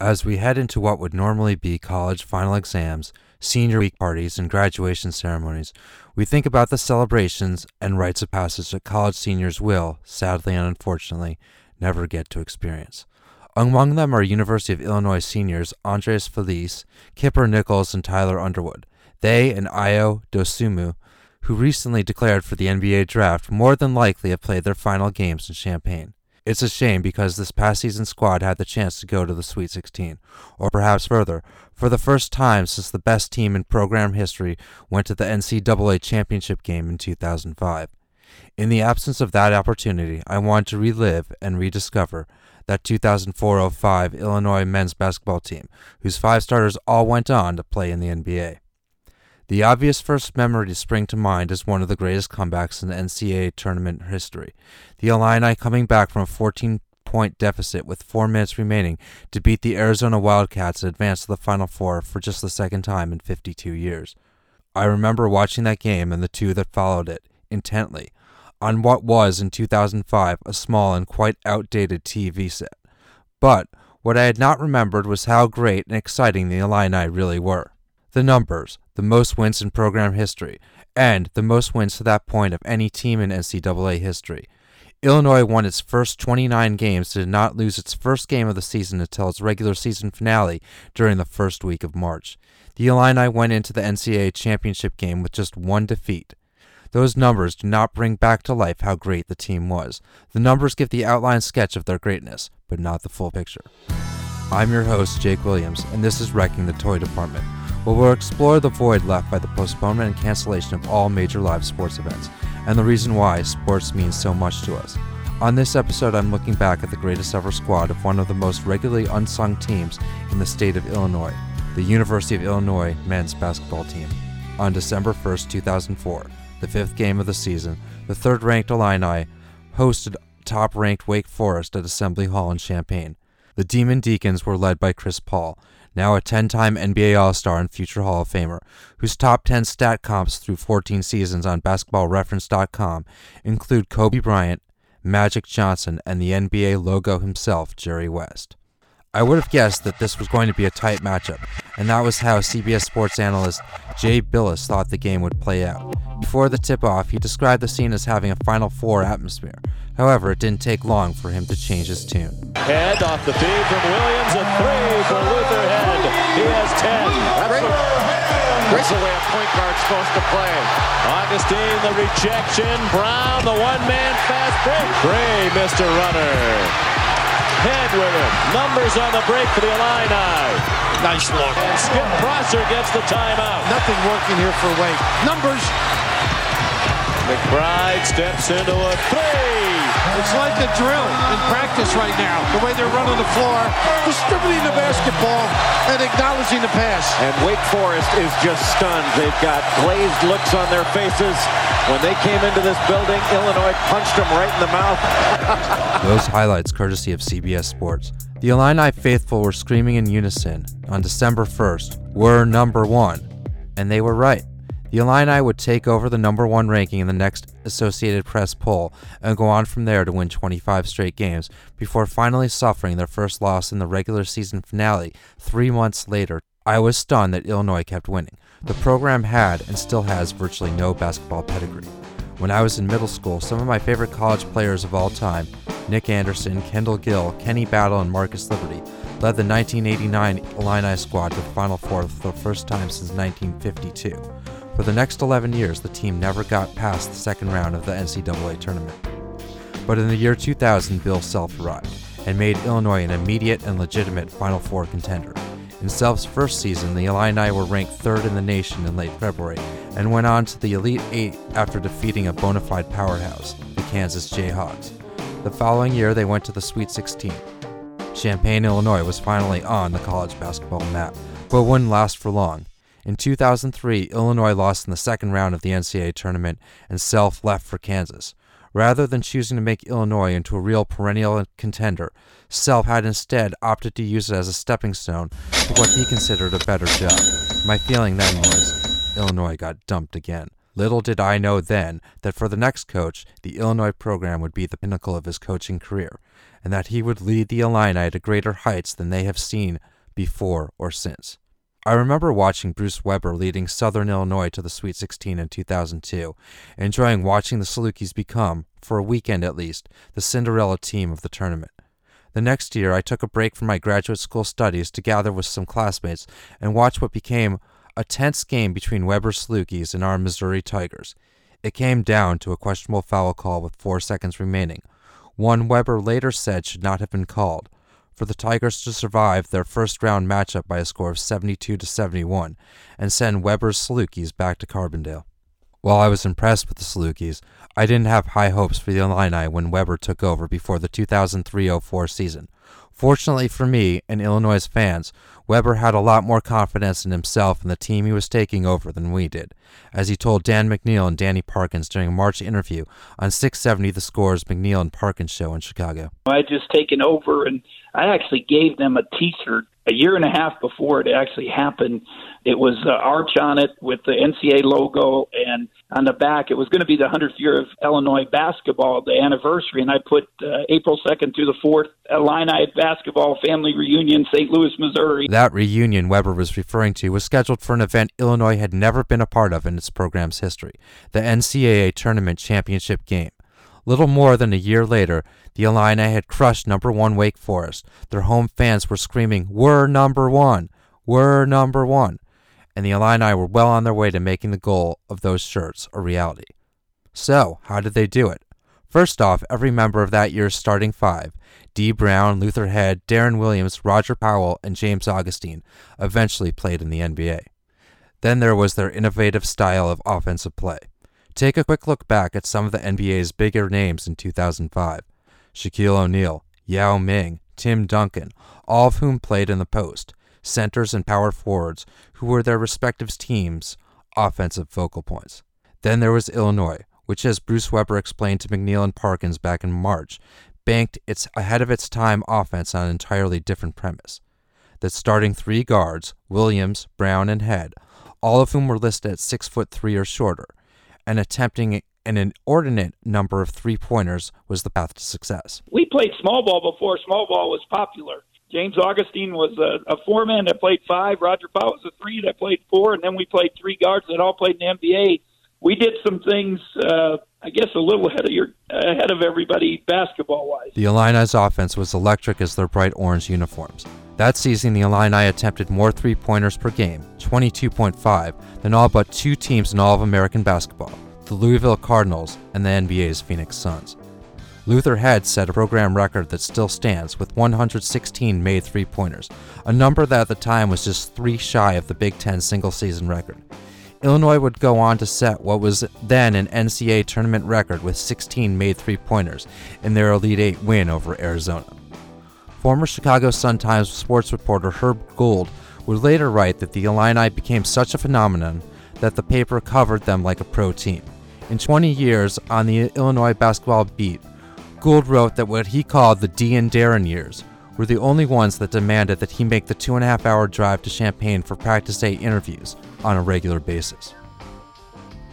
As we head into what would normally be college final exams, senior week parties, and graduation ceremonies, we think about the celebrations and rites of passage that college seniors will, sadly and unfortunately, never get to experience. Among them are University of Illinois seniors Andres Feliz, Kipper Nichols, and Tyler Underwood. They and Ayo Dosunmu, who recently declared for the NBA draft, more than likely have played their final games in Champaign. It's a shame because this past season squad had the chance to go to the Sweet 16, or perhaps further, for the first time since the best team in program history went to the NCAA championship game in 2005. In the absence of that opportunity, I want to relive and rediscover that 2004 05 Illinois men's basketball team, whose five starters all went on to play in the NBA. The obvious first memory to spring to mind is one of the greatest comebacks in the NCAA tournament history. The Illini coming back from a 14 point deficit with four minutes remaining to beat the Arizona Wildcats and advance to the Final Four for just the second time in 52 years. I remember watching that game and the two that followed it intently on what was in 2005 a small and quite outdated TV set. But what I had not remembered was how great and exciting the Illini really were. The numbers, the most wins in program history, and the most wins to that point of any team in NCAA history. Illinois won its first 29 games and did not lose its first game of the season until its regular season finale during the first week of March. The Illini went into the NCAA championship game with just one defeat. Those numbers do not bring back to life how great the team was. The numbers give the outline sketch of their greatness, but not the full picture. I'm your host, Jake Williams, and this is Wrecking the Toy Department where we'll explore the void left by the postponement and cancellation of all major live sports events, and the reason why sports means so much to us. On this episode, I'm looking back at the greatest ever squad of one of the most regularly unsung teams in the state of Illinois, the University of Illinois men's basketball team. On December 1st, 2004, the fifth game of the season, the third ranked Illini hosted top ranked Wake Forest at Assembly Hall in Champaign. The Demon Deacons were led by Chris Paul, now a 10 time NBA All Star and future Hall of Famer, whose top 10 stat comps through 14 seasons on basketballreference.com include Kobe Bryant, Magic Johnson, and the NBA logo himself, Jerry West. I would have guessed that this was going to be a tight matchup, and that was how CBS sports analyst Jay Bilas thought the game would play out. Before the tip off, he described the scene as having a Final Four atmosphere. However, it didn't take long for him to change his tune. Head off the feed from Williams, a three for Luther Head. He has 10. That's, a, that's the way a point guard's supposed to play. Augustine, the rejection. Brown, the one-man fast break. Gray, Mr. Runner. Head with it. Numbers on the break for the Illini. Nice look. And Skip Prosser gets the timeout. Nothing working here for Wake. Numbers. McBride steps into a three. It's like a drill in practice right now. The way they're running the floor, distributing the basketball, and acknowledging the pass. And Wake Forest is just stunned. They've got glazed looks on their faces. When they came into this building, Illinois punched them right in the mouth. Those highlights courtesy of CBS Sports. The Illini faithful were screaming in unison on December 1st, we're number one. And they were right. The Illini would take over the number one ranking in the next Associated Press poll and go on from there to win 25 straight games before finally suffering their first loss in the regular season finale three months later. I was stunned that Illinois kept winning. The program had and still has virtually no basketball pedigree. When I was in middle school, some of my favorite college players of all time, Nick Anderson, Kendall Gill, Kenny Battle, and Marcus Liberty, led the 1989 Illini squad to the Final Four for the first time since 1952. For the next 11 years, the team never got past the second round of the NCAA tournament. But in the year 2000, Bill Self arrived and made Illinois an immediate and legitimate Final Four contender. In Self's first season, the Illini were ranked third in the nation in late February and went on to the Elite Eight after defeating a bona fide powerhouse, the Kansas Jayhawks. The following year, they went to the Sweet 16. Champaign, Illinois was finally on the college basketball map, but wouldn't last for long. In 2003, Illinois lost in the second round of the NCAA tournament, and Self left for Kansas. Rather than choosing to make Illinois into a real perennial contender, Self had instead opted to use it as a stepping stone to what he considered a better job. My feeling then was Illinois got dumped again. Little did I know then that for the next coach, the Illinois program would be the pinnacle of his coaching career, and that he would lead the Illini to greater heights than they have seen before or since. I remember watching Bruce Weber leading Southern Illinois to the Sweet 16 in 2002, enjoying watching the Salukis become, for a weekend at least, the Cinderella team of the tournament. The next year, I took a break from my graduate school studies to gather with some classmates and watch what became a tense game between Weber's Salukis and our Missouri Tigers. It came down to a questionable foul call with four seconds remaining, one Weber later said should not have been called, for the Tigers to survive their first round matchup by a score of 72 to 71 and send Weber's Salukis back to Carbondale. While I was impressed with the Salukis, I didn't have high hopes for the Illini when Weber took over before the 2003-04 season. Fortunately for me and Illinois fans, Weber had a lot more confidence in himself and the team he was taking over than we did, as he told Dan McNeil and Danny Parkins during a March interview on 670 The Scores McNeil and Parkins show in Chicago. I just taken over and I actually gave them a t-shirt a year and a half before it actually happened. It was uh, arch on it with the NCAA logo, and on the back it was going to be the 100th year of Illinois basketball, the anniversary. And I put uh, April 2nd through the 4th, Illini basketball family reunion, St. Louis, Missouri. That reunion Weber was referring to was scheduled for an event Illinois had never been a part of in its program's history the NCAA Tournament Championship Game. Little more than a year later, the Illini had crushed number one Wake Forest. Their home fans were screaming, We're number one! We're number one! And the Illini were well on their way to making the goal of those shirts a reality. So, how did they do it? First off, every member of that year's starting five Dee Brown, Luther Head, Deron Williams, Roger Powell, and James Augustine eventually played in the NBA. Then there was their innovative style of offensive play. Take a quick look back at some of the NBA's bigger names in 2005 Shaquille O'Neal, Yao Ming, Tim Duncan, all of whom played in the post, centers and power forwards who were their respective teams' offensive focal points. Then there was Illinois, which, as Bruce Weber explained to McNeil and Parkins back in March, banked its ahead of its time offense on an entirely different premise. That starting three guards, Williams, Brown, and Head, all of whom were listed at six foot three or shorter, and attempting an inordinate number of three pointers was the path to success. We played small ball before small ball was popular. James Augustine was a, a four man that played five. Roger Powell was a three that played four, and then we played three guards that all played in the NBA. We did some things, uh, I guess, a little ahead of your ahead of everybody basketball wise. The Illini's offense was electric as their bright orange uniforms. That season, the Illini attempted more three pointers per game, 22.5, than all but two teams in all of American basketball the Louisville Cardinals and the NBA's Phoenix Suns. Luther Head set a program record that still stands with 116 made three pointers, a number that at the time was just three shy of the Big Ten single season record. Illinois would go on to set what was then an NCAA tournament record with 16 made three pointers in their Elite Eight win over Arizona. Former Chicago Sun-Times sports reporter Herb Gould would later write that the Illini became such a phenomenon that the paper covered them like a pro team. In 20 years on the Illinois basketball beat, Gould wrote that what he called the Dee and Deron years were the only ones that demanded that he make the two and a half hour drive to Champaign for practice day interviews on a regular basis.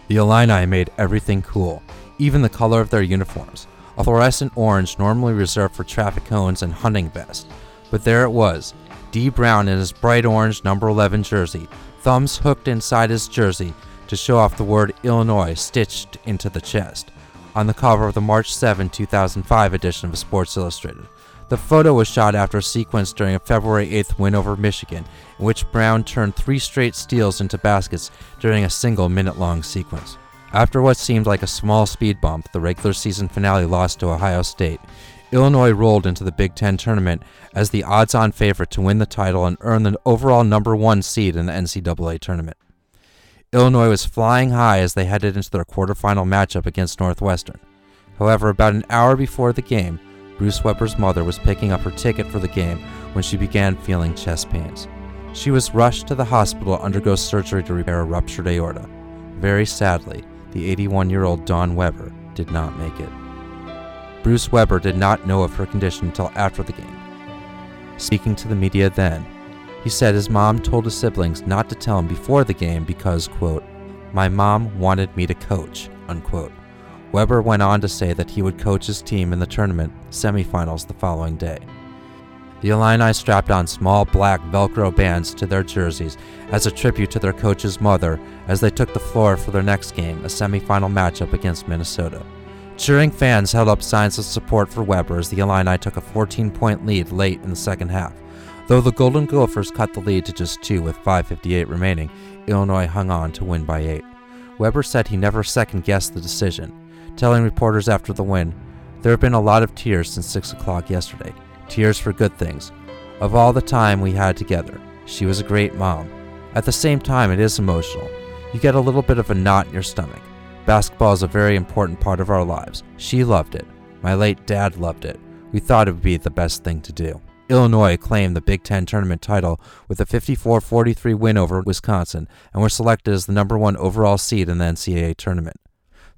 The Illini made everything cool, even the color of their uniforms a fluorescent orange normally reserved for traffic cones and hunting vests. But there it was, D. Brown in his bright orange number 11 jersey, thumbs hooked inside his jersey to show off the word Illinois stitched into the chest, on the cover of the March 7, 2005 edition of Sports Illustrated. The photo was shot after a sequence during a February 8th win over Michigan, in which Brown turned three straight steals into baskets during a single minute long sequence. After what seemed like a small speed bump, the regular season finale lost to Ohio State, Illinois rolled into the Big Ten tournament as the odds on favorite to win the title and earn the overall number one seed in the NCAA tournament. Illinois was flying high as they headed into their quarterfinal matchup against Northwestern. However, about an hour before the game, Bruce Weber's mother was picking up her ticket for the game when she began feeling chest pains. She was rushed to the hospital to undergo surgery to repair a ruptured aorta. Very sadly, the 81 year old Dawn Weber did not make it. Bruce Weber did not know of her condition until after the game. Speaking to the media then, he said his mom told his siblings not to tell him before the game because, quote, My mom wanted me to coach, unquote. Weber went on to say that he would coach his team in the tournament semifinals the following day. The Illini strapped on small black Velcro bands to their jerseys as a tribute to their coach's mother as they took the floor for their next game, a semifinal matchup against Minnesota. Cheering fans held up signs of support for Weber as the Illini took a 14 point lead late in the second half. Though the Golden Gophers cut the lead to just two with 5.58 remaining, Illinois hung on to win by eight. Weber said he never second guessed the decision, telling reporters after the win, There have been a lot of tears since 6 o'clock yesterday tears for good things, of all the time we had together. She was a great mom. At the same time, it is emotional. You get a little bit of a knot in your stomach. Basketball is a very important part of our lives. She loved it. My late dad loved it. We thought it would be the best thing to do. Illinois claimed the Big Ten tournament title with a 54 43 win over Wisconsin and were selected as the number one overall seed in the NCAA tournament.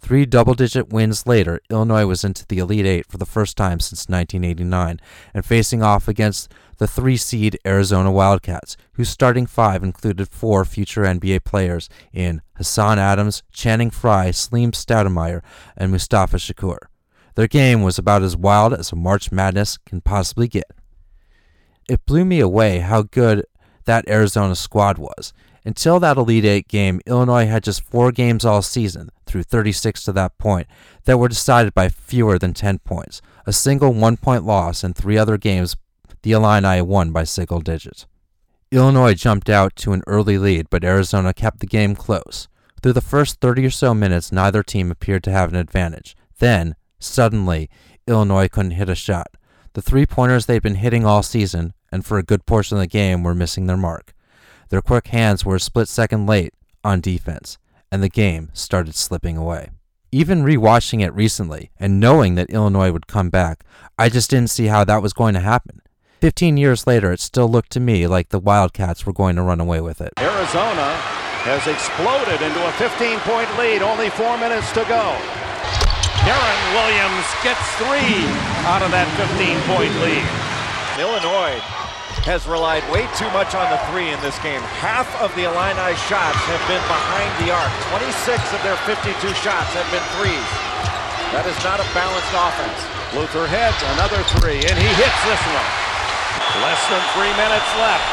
Three double digit wins later, Illinois was into the Elite Eight for the first time since 1989 and facing off against the three seed Arizona Wildcats, whose starting five included four future NBA players in Hassan Adams, Channing Frye, Salim Stoudemire, and Mustafa Shakur. Their game was about as wild as a March Madness can possibly get. It blew me away how good that Arizona squad was. Until that Elite Eight game, Illinois had just four games all season, through 36 to that point, that were decided by fewer than 10 points. A single one point loss and three other games the Illini won by single digits. Illinois jumped out to an early lead, but Arizona kept the game close. Through the first 30 or so minutes, neither team appeared to have an advantage. Then, suddenly, Illinois couldn't hit a shot. The three pointers they'd been hitting all season, and for a good portion of the game, were missing their mark. Their quick hands were a split second late on defense, and the game started slipping away. Even rewatching it recently and knowing that Illinois would come back, I just didn't see how that was going to happen. 15 years later, it still looked to me like the Wildcats were going to run away with it. Arizona has exploded into a 15 point lead, only four minutes to go. Deron Williams gets three out of that 15 point lead. Illinois has relied way too much on the three in this game. Half of the Illini shots have been behind the arc. 26 of their 52 shots have been threes. That is not a balanced offense. Luther heads another three, and he hits this one. Less than three minutes left.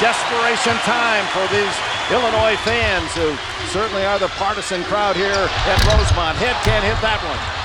Desperation time for these Illinois fans who certainly are the partisan crowd here at Rosemont. Head can't hit that one.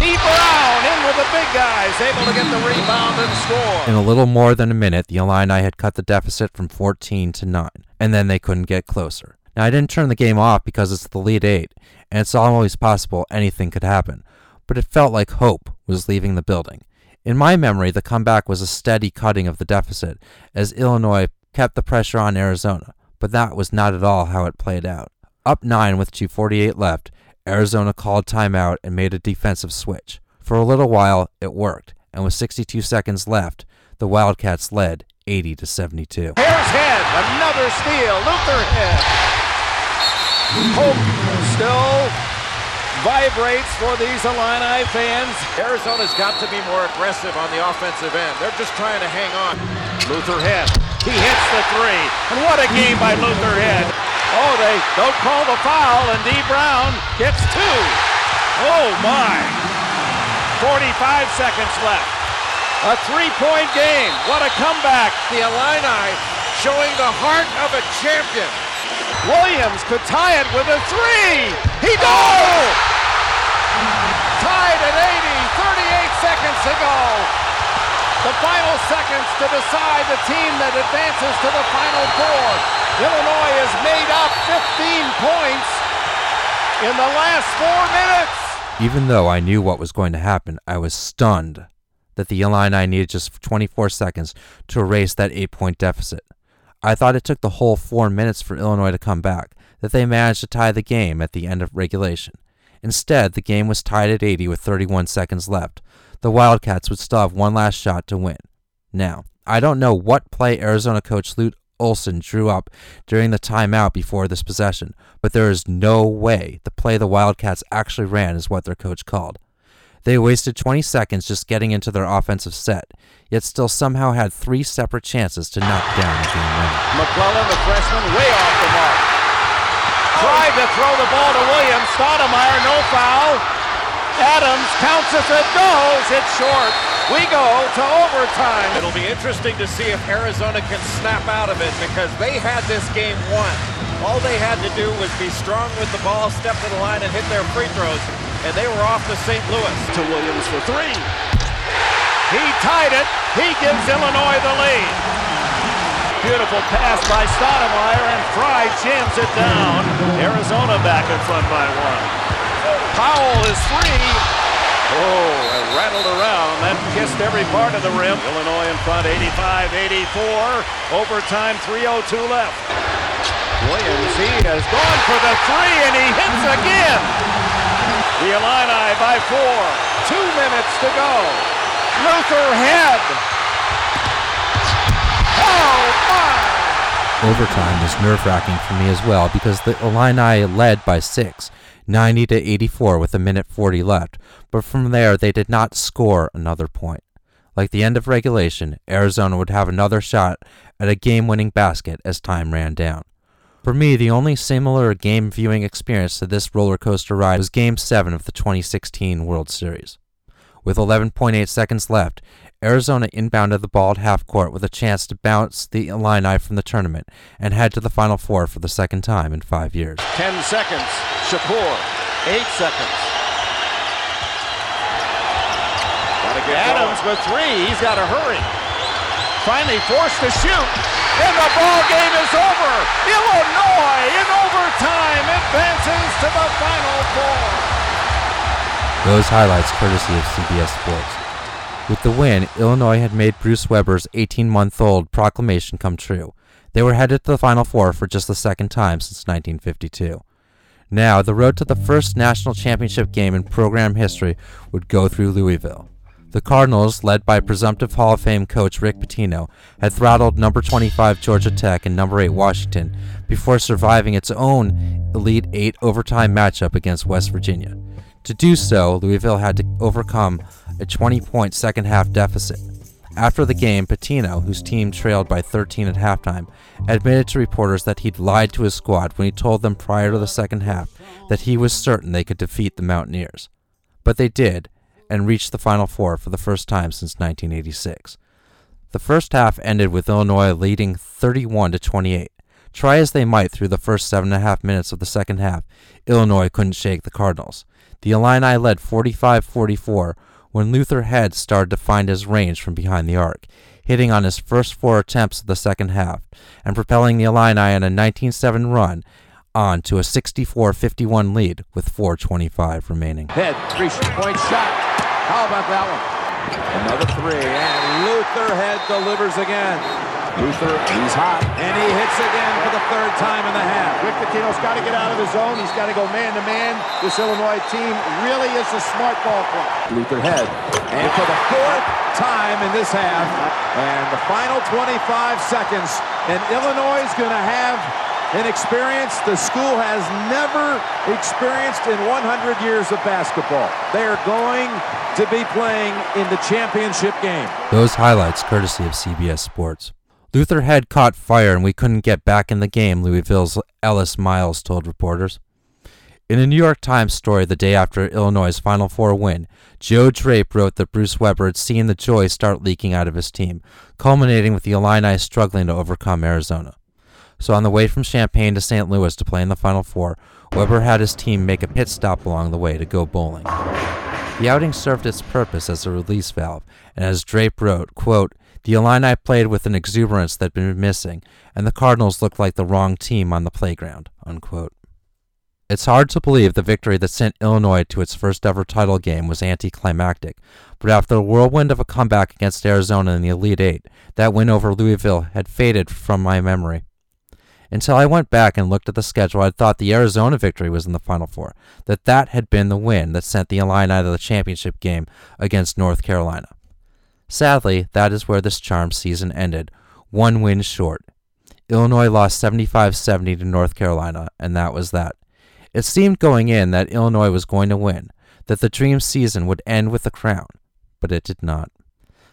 Brown in with the big guys, able to get the rebound and score. In a little more than a minute, the Illini had cut the deficit from 14 to 9, and then they couldn't get closer. Now, I didn't turn the game off because it's the Elite Eight, and it's always possible anything could happen, but it felt like hope was leaving the building. In my memory, the comeback was a steady cutting of the deficit as Illinois kept the pressure on Arizona, but that was not at all how it played out. Up 9 with 2.48 left, Arizona called timeout and made a defensive switch. For a little while, it worked, and with 62 seconds left, the Wildcats led 80 to 72. Here's Head, another steal. Luther Head. Hope still vibrates for these Illini fans. Arizona's got to be more aggressive on the offensive end. They're just trying to hang on. Luther Head. He hits the three. And what a game by Luther Head. Oh, they don't call the foul, and D. Brown gets two. Oh, my. 45 seconds left. A three-point game. What a comeback. The Illini showing the heart of a champion. Williams could tie it with a three. He does! Tied at 80, 38 seconds to go. The final seconds to decide the team that advances to the Final Four. Illinois up 15 points in the last four minutes. Even though I knew what was going to happen, I was stunned that the Illini needed just 24 seconds to erase that eight point deficit. I thought it took the whole four minutes for Illinois to come back, that they managed to tie the game at the end of regulation. Instead, the game was tied at 80 with 31 seconds left. The Wildcats would still have one last shot to win. Now, I don't know what play Arizona coach Lute Olson drew up during the timeout before this possession, but there is no way the play the Wildcats actually ran is what their coach called. They wasted 20 seconds just getting into their offensive set, yet still somehow had three separate chances to knock down the game winner. McClellan, the freshman, way off the mark. Tried to throw the ball to Williams. Stoudemire, no foul. Adams counts as it goes. It's short. We go to overtime. It'll be interesting to see if Arizona can snap out of it because they had this game won. All they had to do was be strong with the ball, step to the line, and hit their free throws. And they were off to St. Louis. To Williams for three. He tied it. He gives Illinois the lead. Beautiful pass by Stoudemire, and Frye jams it down. Arizona back in front by one. Powell is free. Oh, and rattled around. That kissed every part of the rim. Illinois in front, 85-84. Overtime, 3.02 left. Williams, he has gone for the three, and he hits again. The Illini by four. Two minutes to go. Luther Head. Oh, my. Overtime was nerve-wracking for me as well because the Illini led by six. 90 to 84 with a minute 40 left, but from there they did not score another point. Like the end of regulation, Arizona would have another shot at a game winning basket as time ran down. For me, the only similar game viewing experience to this roller coaster ride was Game 7 of the 2016 World Series. With 11.8 seconds left, Arizona inbounded the ball at half court with a chance to bounce the Illini from the tournament and head to the Final Four for the second time in five years. Ten seconds. Shakur. Eight seconds. Adams with three. He's got to hurry. Finally forced to shoot. And the ball game is over. Illinois in overtime advances to the Final Four. Those highlights courtesy of CBS Sports. With the win, Illinois had made Bruce Weber's 18 month old proclamation come true. They were headed to the Final Four for just the second time since 1952. Now, the road to the first national championship game in program history would go through Louisville. The Cardinals, led by presumptive Hall of Fame coach Rick Pitino, had throttled number 25 Georgia Tech and number 8 Washington before surviving its own Elite 8 overtime matchup against West Virginia. To do so, Louisville had to overcome a 20 point second half deficit. After the game, Pitino, whose team trailed by 13 at halftime, admitted to reporters that he'd lied to his squad when he told them prior to the second half that he was certain they could defeat the Mountaineers. But they did, and reached the Final Four for the first time since 1986. The first half ended with Illinois leading 31 to 28. Try as they might through the first seven and a half minutes of the second half, Illinois couldn't shake the Cardinals. The Illini led 45 44 when Luther Head started to find his range from behind the arc, hitting on his first four attempts of the second half, and propelling the Illini on a 19 7 run on to a 64 51 lead with 4.25 remaining. Head, three point shot. How about that one? Another three, and Luther Head delivers again. Luther, he's hot, and he hits again for the third time in the half. Rick Pitino's got to get out of the zone. He's got to go man to man. This Illinois team really is a smart ball club. Luther Head, and for the fourth time in this half, and the final 25 seconds, and Illinois is going to have an experience the school has never experienced in 100 years of basketball. They are going to be playing in the championship game. Those highlights courtesy of CBS Sports. Luther had caught fire and we couldn't get back in the game, Louisville's Ellis Myles told reporters. In a New York Times story the day after Illinois' Final Four win, Joe Drape wrote that Bruce Weber had seen the joy start leaking out of his team, culminating with the Illini struggling to overcome Arizona. So on the way from Champaign to St. Louis to play in the Final Four, Weber had his team make a pit stop along the way to go bowling. The outing served its purpose as a release valve, and as Drape wrote, quote, the Illini played with an exuberance that had been missing, and the Cardinals looked like the wrong team on the playground. Unquote. It's hard to believe the victory that sent Illinois to its first ever title game was anticlimactic, but after the whirlwind of a comeback against Arizona in the Elite Eight, that win over Louisville had faded from my memory. Until I went back and looked at the schedule, I'd thought the Arizona victory was in the Final Four, that that had been the win that sent the Illini to the championship game against North Carolina. Sadly, that is where this charmed season ended, one win short. Illinois lost 75 70 to North Carolina, and that was that. It seemed going in that Illinois was going to win, that the dream season would end with the crown, but it did not.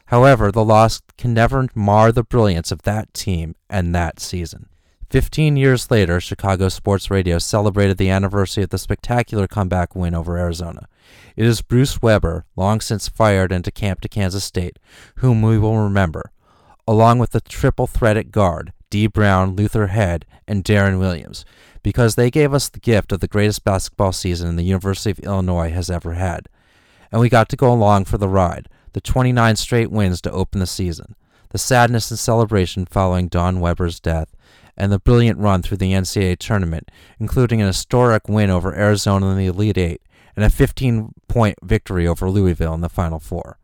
However, the loss can never mar the brilliance of that team and that season. Fifteen years later, Chicago Sports Radio celebrated the anniversary of the spectacular comeback win over Arizona. It is Bruce Weber, long since fired into camp to Kansas State, whom we will remember, along with the triple threat at guard, D. Brown, Luther Head, and Deron Williams, because they gave us the gift of the greatest basketball season the University of Illinois has ever had. And we got to go along for the ride, the 29 straight wins to open the season, the sadness and celebration following Dawn Weber's death, and the brilliant run through the NCAA tournament, including an historic win over Arizona in the Elite Eight and a 15 point victory over Louisville in the Final Four.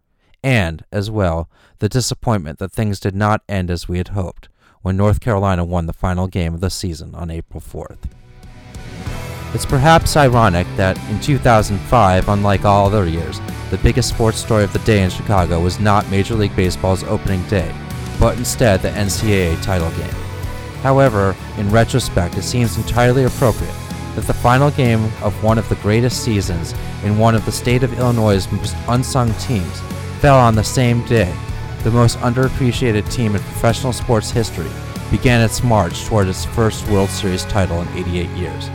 And, as well, the disappointment that things did not end as we had hoped when North Carolina won the final game of the season on April 4th. It's perhaps ironic that in 2005, unlike all other years, the biggest sports story of the day in Chicago was not Major League Baseball's opening day, but instead the NCAA title game. However, in retrospect, it seems entirely appropriate that the final game of one of the greatest seasons in one of the state of Illinois' most unsung teams fell on the same day. The most underappreciated team in professional sports history began its march toward its first World Series title in 88 years.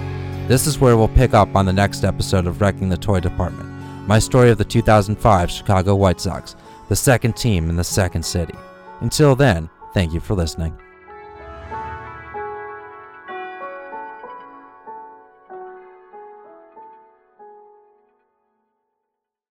This is where we'll pick up on the next episode of Wrecking the Toy Department, my story of the 2005 Chicago White Sox, the second team in the second city. Until then, thank you for listening.